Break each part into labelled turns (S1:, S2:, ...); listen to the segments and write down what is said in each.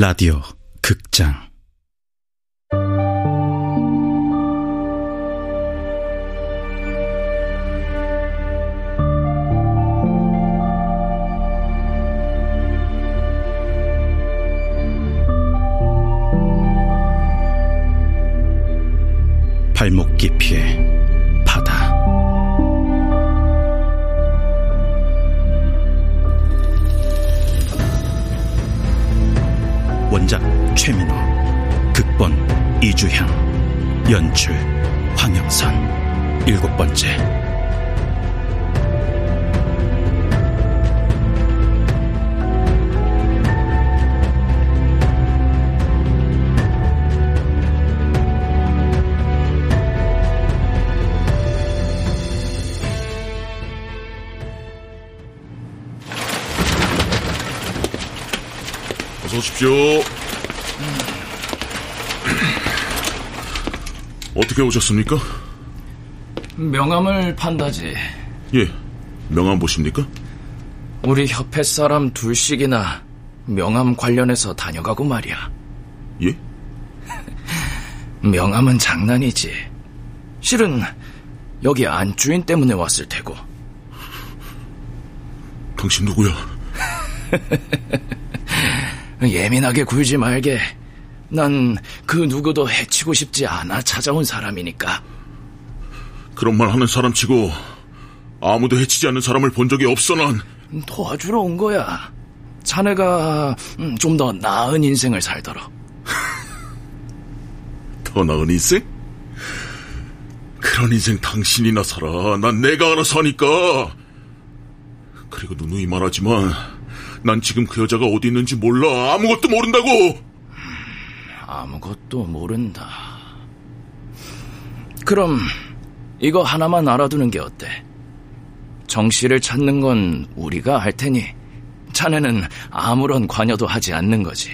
S1: 라디오 극장 최민호 극본 이주향 연출 황영선 일곱 번째
S2: 어서 오십시오. 어떻게 오셨습니까?
S3: 명함을 판다지.
S2: 예, 명함 보십니까?
S3: 우리 협회 사람 둘씩이나 명함 관련해서 다녀가고 말이야.
S2: 예?
S3: 명함은 장난이지. 실은 여기 안주인 때문에 왔을 테고.
S2: 당신 누구야?
S3: 예민하게 굴지 말게. 난 그 누구도 해치고 싶지 않아 찾아온 사람이니까.
S2: 그런 말 하는 사람 치고 아무도 해치지 않는 사람을 본 적이 없어 난.
S3: 도와주러 온 거야. 자네가 음, 좀더 나은 인생을 살더러.
S2: 더 나은 인생? 그런 인생 당신이나 살아. 난 내가 알아서 하니까. 그리고 누누이 말하지만 난 지금 그 여자가 어디 있는지 몰라. 아무것도 모른다고.
S3: 아무것도 모른다. 그럼 이거 하나만 알아두는 게 어때? 정 씨를 찾는 건 우리가 할 테니 자네는 아무런 관여도 하지 않는 거지.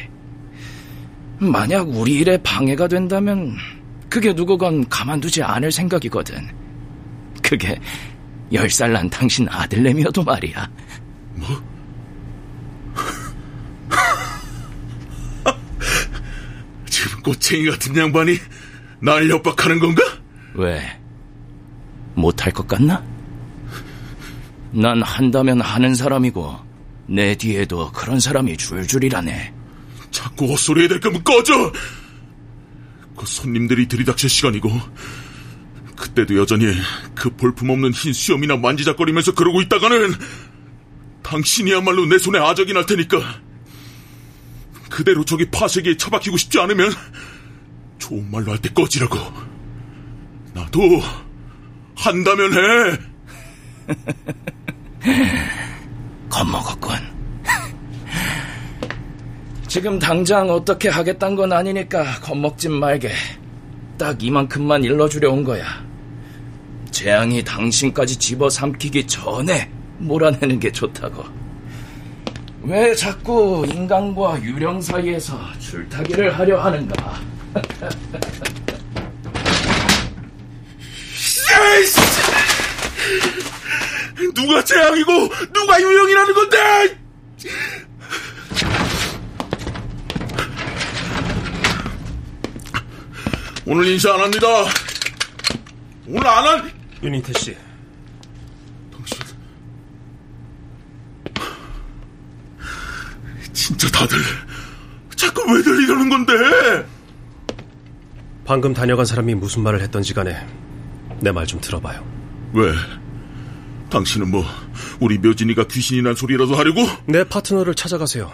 S3: 만약 우리 일에 방해가 된다면 그게 누구건 가만두지 않을 생각이거든. 그게 열 살 난 당신 아들내미여도 말이야.
S2: 지금 꼬챙이 같은 양반이 날 협박하는 건가?
S3: 왜? 못할 것 같나? 난 한다면 하는 사람이고 내 뒤에도 그런 사람이 줄줄이라네.
S2: 자꾸 헛소리 해야 될 거면 꺼져! 그 손님들이 들이닥칠 시간이고, 그때도 여전히 그 볼품없는 흰 수염이나 만지작거리면서 그러고 있다가는 당신이야말로 내 손에 아적이 날 테니까 그대로 저기 파쇄기에 처박히고 싶지 않으면 좋은 말로 할 때 꺼지라고. 나도 한다면 해.
S3: 겁먹었군. 지금 당장 어떻게 하겠단 건 아니니까 겁먹진 말게. 딱 이만큼만 일러주려 온 거야. 재앙이 당신까지 집어삼키기 전에 몰아내는 게 좋다고. 왜 자꾸 인간과 유령 사이에서 줄타기를 하려 하는가?
S2: 누가 재앙이고 누가 유령이라는 건데! 오늘 인사 안 합니다. 오늘 안 한.
S4: 윤희태 씨,
S2: 당신. 진짜 다들 자꾸 왜들 이러는 건데?
S4: 방금 다녀간 사람이 무슨 말을 했던지 간에 내 말 좀 들어봐요.
S2: 왜? 당신은 뭐 우리 묘진이가 귀신이 난 소리라도 하려고?
S4: 내 파트너를 찾아가세요.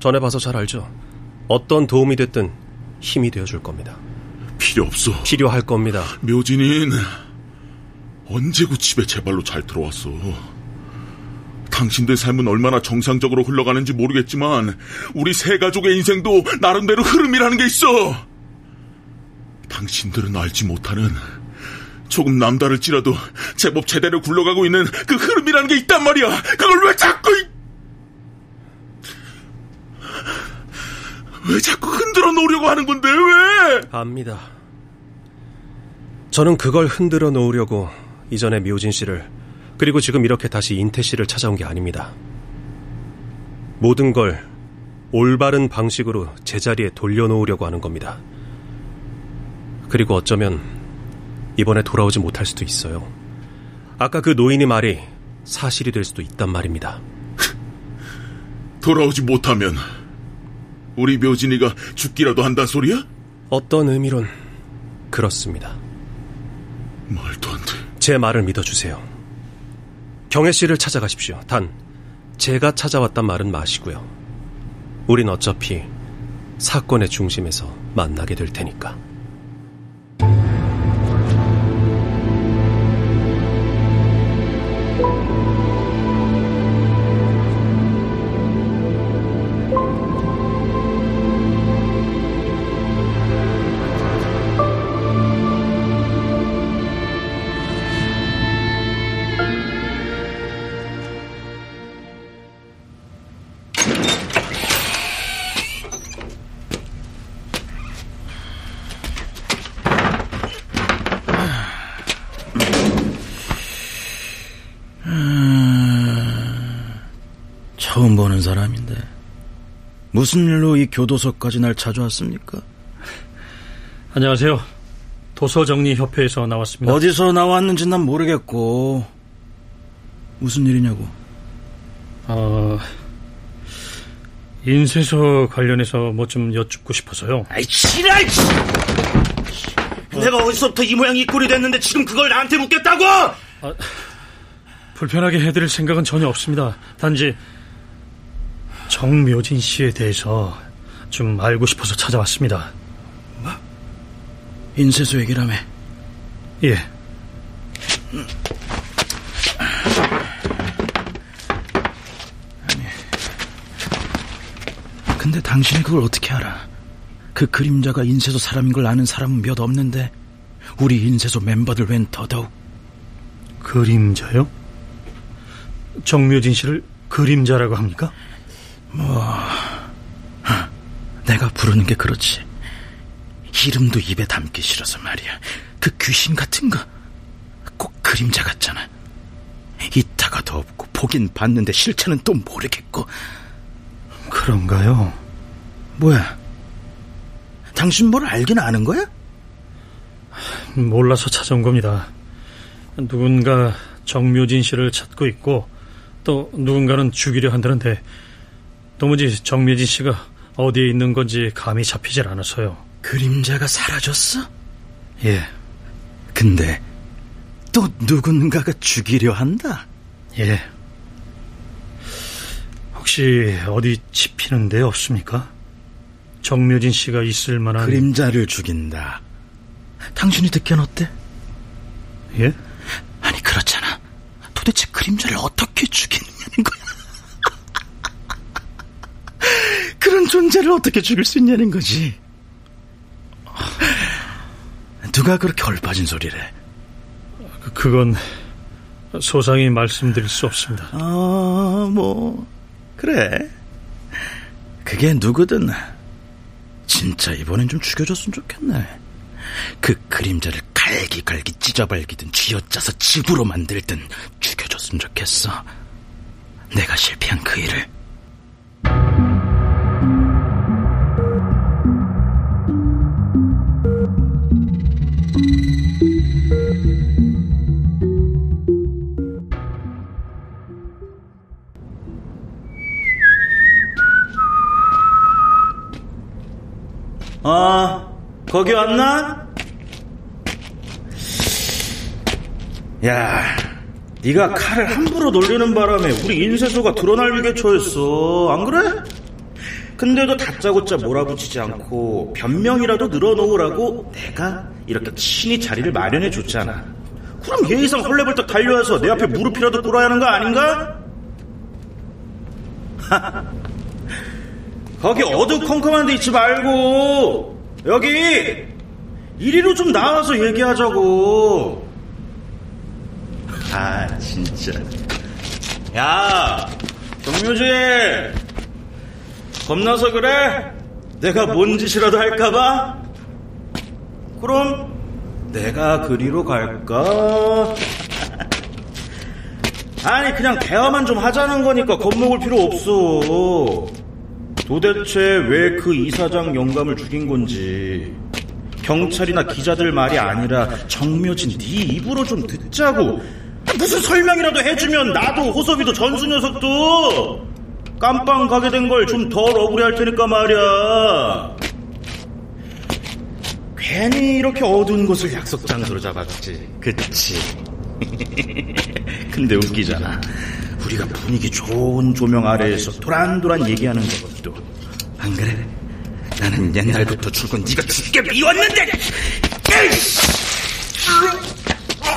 S4: 전에 봐서 잘 알죠. 어떤 도움이 됐든 힘이 되어줄 겁니다.
S2: 필요 없어.
S4: 필요할 겁니다.
S2: 묘진인 언제고 집에 제 발로 잘 들어왔어. 당신들 삶은 얼마나 정상적으로 흘러가는지 모르겠지만 우리 세 가족의 인생도 나름대로 흐름이라는 게 있어. 당신들은 알지 못하는 조금 남다를지라도 제법 제대로 굴러가고 있는 그 흐름이라는 게 있단 말이야. 그걸 왜 자꾸 이- 왜 자꾸 흔들어 놓으려고 하는 건데 왜?
S4: 압니다. 저는 그걸 흔들어 놓으려고 이전에 묘진 씨를 그리고 지금 이렇게 다시 인태 씨를 찾아온 게 아닙니다. 모든 걸 올바른 방식으로 제자리에 돌려놓으려고 하는 겁니다. 그리고 어쩌면 이번에 돌아오지 못할 수도 있어요. 아까 그 노인의 말이 사실이 될 수도 있단 말입니다.
S2: 돌아오지 못하면 우리 묘진이가 죽기라도 한단 소리야?
S4: 어떤 의미론 그렇습니다.
S2: 말도 안 돼.
S4: 제 말을 믿어주세요. 경혜 씨를 찾아가십시오. 단 제가 찾아왔단 말은 마시고요. 우린 어차피 사건의 중심에서 만나게 될 테니까.
S1: 처음 보는 사람인데 무슨 일로 이 교도소까지 날 찾아왔습니까?
S5: 안녕하세요. 도서정리협회에서 나왔습니다.
S1: 어디서 나왔는지 난 모르겠고 무슨 일이냐고
S5: 어, 인쇄소 관련해서 뭐 좀 여쭙고 싶어서요.
S6: 아이 지랄! 내가 어디서부터 이 모양 이 꼴이 됐는데 지금 그걸 나한테 묻겠다고?
S5: 불편하게 해드릴 생각은 전혀 없습니다. 단지 정묘진 씨에 대해서 좀 알고 싶어서 찾아왔습니다.
S1: 인쇄소 얘기라며
S5: 예.
S1: 근데 당신이 그걸 어떻게 알아? 그 그림자가 인쇄소 사람인 걸 아는 사람은 몇 없는데 우리 인쇄소 멤버들 웬 더더욱
S5: 그림자요? 정묘진 씨를 그림자라고 합니까?
S1: 내가 부르는 게 그렇지 이름도 입에 담기 싫어서 말이야 그 귀신 같은 거 꼭 그림자 같잖아 이따가도 없고 보긴 봤는데 실체는 또 모르겠고
S5: 그런가요?
S1: 뭐야 당신 뭘 알긴 아는 거야?
S5: 몰라서 찾아온 겁니다. 누군가 정묘진 씨를 찾고 있고 또 누군가는 죽이려 한다는데 도무지 정묘진 씨가 어디에 있는 건지 감이 잡히질 않아서요.
S1: 그림자가 사라졌어?
S5: 예,
S1: 근데 또 누군가가 죽이려 한다?
S5: 예. 혹시 어디 집히는 데 없습니까? 정묘진 씨가 있을 만한
S1: 그림자를 죽인다 당신이 듣기엔 어때?
S5: 예?
S1: 아니 그렇잖아 도대체 그림자를 어떻게 죽이느냐는 거야 그런 존재를 어떻게 죽일 수 있냐는 거지 누가 그렇게 얼빠진 소리를
S5: 그- 그건 소상히 말씀드릴 수 없습니다.
S1: 아, 뭐, 그래. 그게 누구든, 진짜 이번엔 좀 죽여줬으면 좋겠네. 그 그림자를 갈기갈기 찢어발기든 쥐어짜서 집으로 만들든 죽여줬으면 좋겠어. 내가 실패한 그 일을.
S6: 어, 거기 왔나? 야, 네가 칼을 함부로 놀리는 바람에 우리 인쇄소가 드러날 위기에 처했어. 안 그래? 근데도 다짜고짜 몰아붙이지 않고 변명이라도 늘어놓으라고 내가 이렇게 친히 자리를 마련해 줬잖아. 그럼 예의상 헐레벌떡 달려와서 내 앞에 무릎이라도 꿇어야 하는 거 아닌가? 거기 어두컴컴한 데 있지 말고 여기 이리로 좀 나와서 얘기하자고 아 진짜 야 정묘지 겁나서 그래? 내가 뭔 짓이라도 할까봐? 그럼 내가 그리로 갈까? 아니 그냥 대화만 좀 하자는 거니까 겁먹을 필요 없어 도대체 왜 그 이사장 영감을 죽인 건지. 경찰이나 기자들 말이 아니라 정묘진 네 입으로 좀 듣자고. 무슨 설명이라도 해주면 나도 호섭이도 전수 녀석도. 깜빵 가게 된 걸 좀 덜 억울해할 테니까 말이야. 괜히 이렇게 어두운 곳을 약속 장소로 잡았지. 그치? 근데 웃기잖아 우리가 분위기 좋은 조명 아래에서 도란도란 얘기하는 것도 안 그래? 나는 옛날부터 출근 네가 죽게 미웠는데!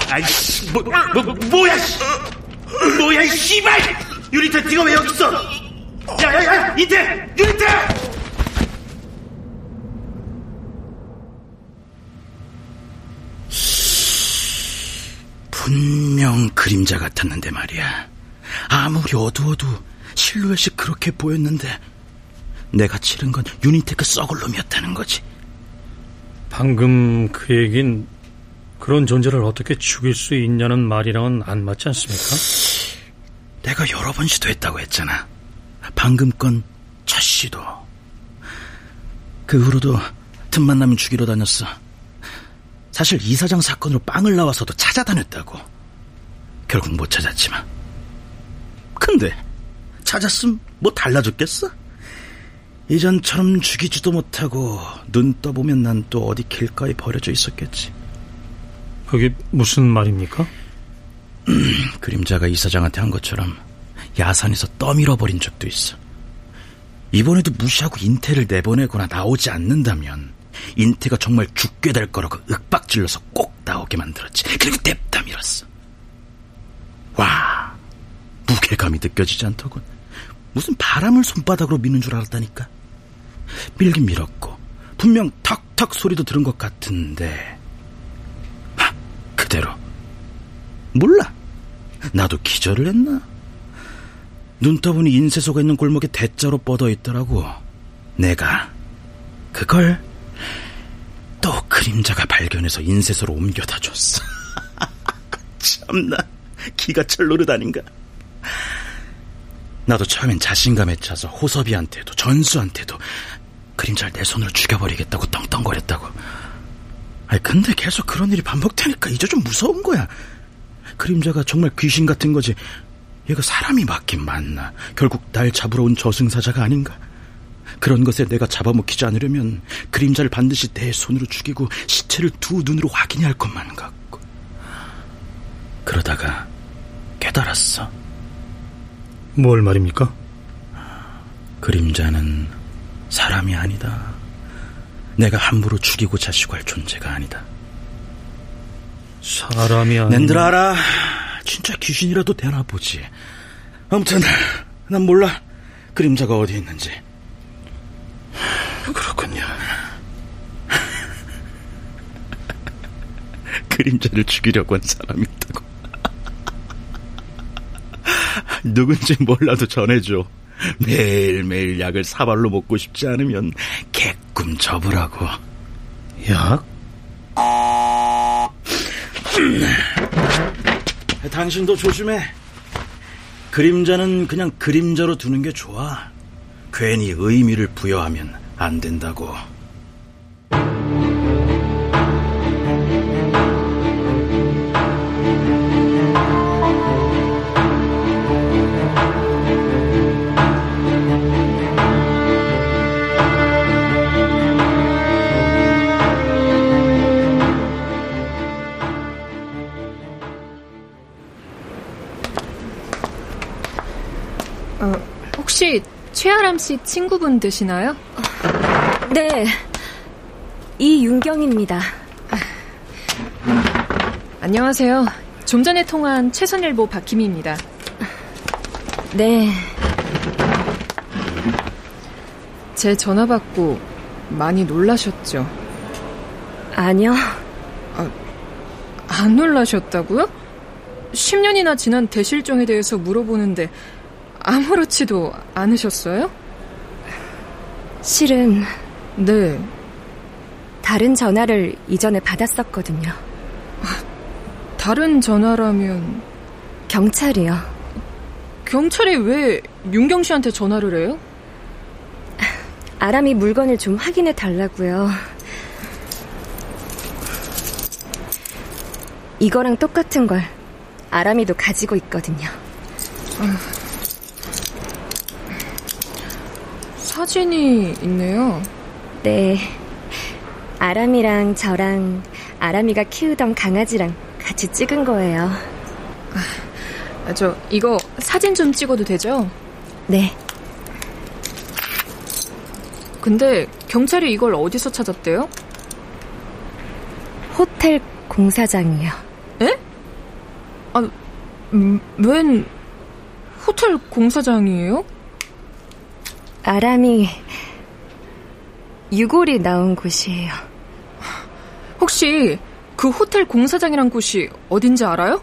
S6: 아이씨 뭐, 뭐, 뭐야 뭐야 씨발! 유리태 네가 왜 여기 있어? 야야야 이태 유리태! 분명 그림자 같았는데 말이야 아무리 어두워도 실루엣이 그렇게 보였는데 내가 찌른 건 유니테크 썩을 놈이었다는 거지.
S5: 방금 그 얘긴 그런 존재를 어떻게 죽일 수 있냐는 말이랑은 안 맞지 않습니까?
S6: 내가 여러 번 시도했다고 했잖아. 방금 건 첫 시도. 그 후로도 틈만 나면 죽이러 다녔어. 사실 이사장 사건으로 빵을 나와서도 찾아다녔다고. 결국 못 찾았지만. 근데 찾았음 뭐 달라졌겠어? 이전처럼 죽이지도 못하고 눈 떠보면 난 또 어디 길가에 버려져 있었겠지.
S5: 그게 무슨 말입니까?
S6: 그림자가 이사장한테 한 것처럼 야산에서 떠밀어 버린 적도 있어. 이번에도 무시하고 인태를 내보내거나 나오지 않는다면 인태가 정말 죽게 될 거라고 윽박질러서 꼭 나오게 만들었지. 그리고 냅다 밀었어. 와, 무게감이 느껴지지 않더군. 무슨 바람을 손바닥으로 미는 줄 알았다니까. 밀긴 밀었고 분명 턱턱 소리도 들은 것 같은데. 하, 그대로. 몰라. 나도 기절을 했나? 눈 떠보니 인쇄소가 있는 골목에 대자로 뻗어 있더라고. 내가 그걸 또 그림자가 발견해서 인쇄소로 옮겨다 줬어. 참나. 기가 철노릇 아닌가 나도 처음엔 자신감에 차서 호섭이한테도 전수한테도 그림자를 내 손으로 죽여버리겠다고 떵떵거렸다고. 아니 근데 계속 그런 일이 반복되니까 이제 좀 무서운 거야. 그림자가 정말 귀신 같은 거지. 얘가 사람이 맞긴 맞나. 결국 날 잡으러 온 저승사자가 아닌가. 그런 것에 내가 잡아먹히지 않으려면 그림자를 반드시 내 손으로 죽이고 시체를 두 눈으로 확인해야 할 것만 같고. 그러다가 깨달았어.
S5: 뭘 말입니까?
S6: 그림자는 사람이 아니다. 내가 함부로 죽이고 자시고 할 존재가 아니다.
S5: 사람이 아니
S6: 낸들 알아. 진짜 귀신이라도 되나 보지. 아무튼 난 몰라. 그림자가 어디 있는지. 그렇군요. 그림자를 죽이려고 한 사람이 있다고. 누군지 몰라도 전해줘. 매일매일 약을 사발로 먹고 싶지 않으면 개꿈 접으라고.
S5: 약?
S6: 당신도 조심해. 그림자는 그냥 그림자로 두는 게 좋아. 괜히 의미를 부여하면 안 된다고.
S7: 어, 혹시 최아람 씨 친구분 되시나요?
S8: 네. 이윤경입니다.
S7: 안녕하세요. 좀 전에 통한 최선일보 박희미입니다.
S8: 네.
S7: 제 전화 받고 많이 놀라셨죠?
S8: 아니요.
S7: 안 놀라셨다고요? 10년이나 지난 대실종에 대해서 물어보는데 아무렇지도 않으셨어요?
S8: 실은
S7: 네.
S8: 다른 전화를 이전에 받았었거든요.
S7: 다른 전화라면
S8: 경찰이요.
S7: 경찰이 왜 윤경 씨한테 전화를 해요?
S8: 아람이 물건을 좀 확인해 달라고요. 이거랑 똑같은 걸 아람이도 가지고 있거든요.
S7: 사진이 있네요.
S8: 네. 아람이랑 저랑 아람이가 키우던 강아지랑 같이 찍은 거예요.
S7: 아, 저 이거 사진 좀 찍어도 되죠?
S8: 네.
S7: 근데 경찰이 이걸 어디서 찾았대요?
S8: 호텔 공사장이요.
S7: 에? 아, 음, 웬 호텔 공사장이에요?
S8: 아람이 유골이 나온 곳이에요.
S7: 혹시 그 호텔 공사장이란 곳이 어딘지 알아요?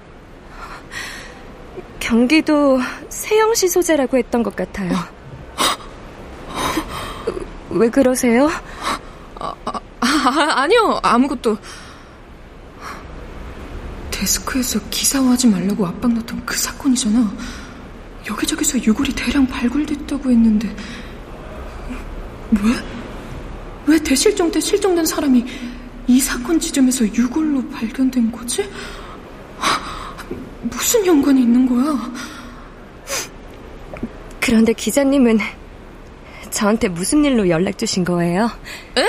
S8: 경기도 세영시 소재라고 했던 것 같아요. 왜 그러세요?
S7: 아, 아, 아, 아니요 아무것도 데스크에서 기사화하지 말라고 압박났던 그 사건이잖아. 여기저기서 유골이 대량 발굴됐다고 했는데 왜? 왜 대실종 때 실종된 사람이 이 사건 지점에서 유골로 발견된 거지? 무슨 연관이 있는 거야?
S8: 그런데 기자님은 저한테 무슨 일로 연락 주신 거예요?
S7: 에?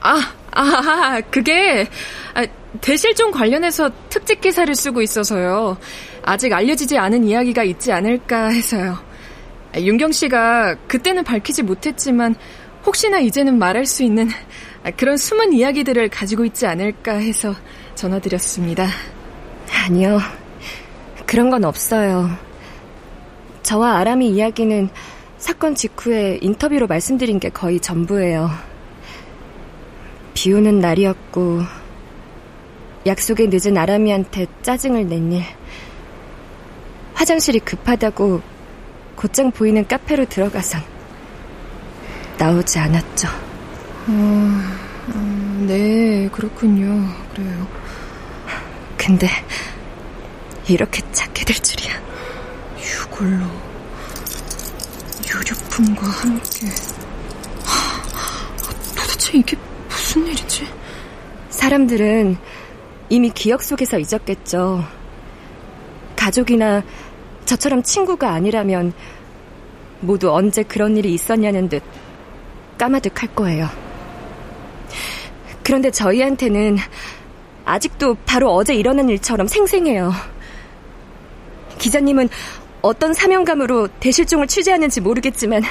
S7: 아, 아, 그게 아, 대실종 관련해서 특집 기사를 쓰고 있어서요. 아직 알려지지 않은 이야기가 있지 않을까 해서요. 아, 윤경 씨가 그때는 밝히지 못했지만 혹시나 이제는 말할 수 있는 그런 숨은 이야기들을 가지고 있지 않을까 해서 전화드렸습니다.
S8: 아니요. 그런 건 없어요. 저와 아람이 이야기는 사건 직후에 인터뷰로 말씀드린 게 거의 전부예요. 비 오는 날이었고, 약속에 늦은 아람이한테 짜증을 낸 일. 화장실이 급하다고 곧장 보이는 카페로 들어가선 나오지 않았죠.
S7: 어, 어, 네, 그렇군요. 그래요.
S8: 근데 이렇게 찾게 될 줄이야.
S7: 유골로 유류품과 함께 도대체 이게 무슨 일이지?
S8: 사람들은 이미 기억 속에서 잊었겠죠. 가족이나 저처럼 친구가 아니라면 모두 언제 그런 일이 있었냐는 듯 까마득할 거예요. 그런데 저희한테는 아직도 바로 어제 일어난 일처럼 생생해요. 기자님은 어떤 사명감으로 대실종을 취재하는지 모르겠지만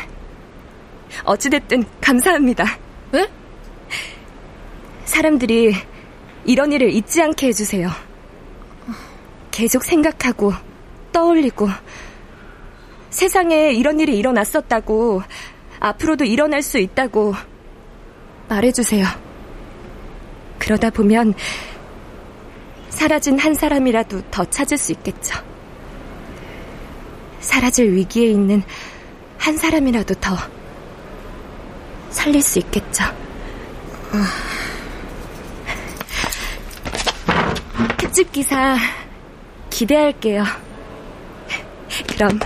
S8: 어찌됐든 감사합니다.
S7: 네?
S8: 사람들이 이런 일을 잊지 않게 해주세요. 계속 생각하고 떠올리고 세상에 이런 일이 일어났었다고 앞으로도 일어날 수 있다고 말해주세요. 그러다 보면 사라진 한 사람이라도 더 찾을 수 있겠죠. 사라질 위기에 있는 한 사람이라도 더 살릴 수 있겠죠. 특집 기사 기대할게요. 그럼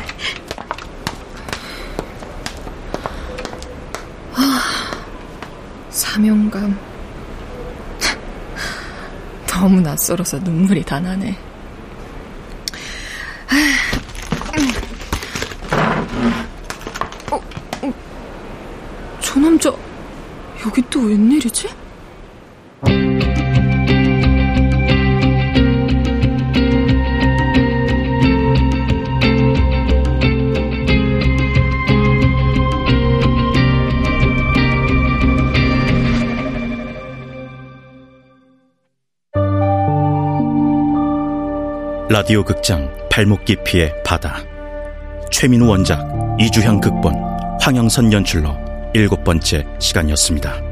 S7: 사명감. 너무 낯설어서 눈물이 다 나네. 어, 어, 저 남자 여기 또 웬일이지?
S1: 라디오 극장 발목 깊이의 바다 최민우 원작 이주형 극본 황영선 연출로 일곱 번째 시간이었습니다.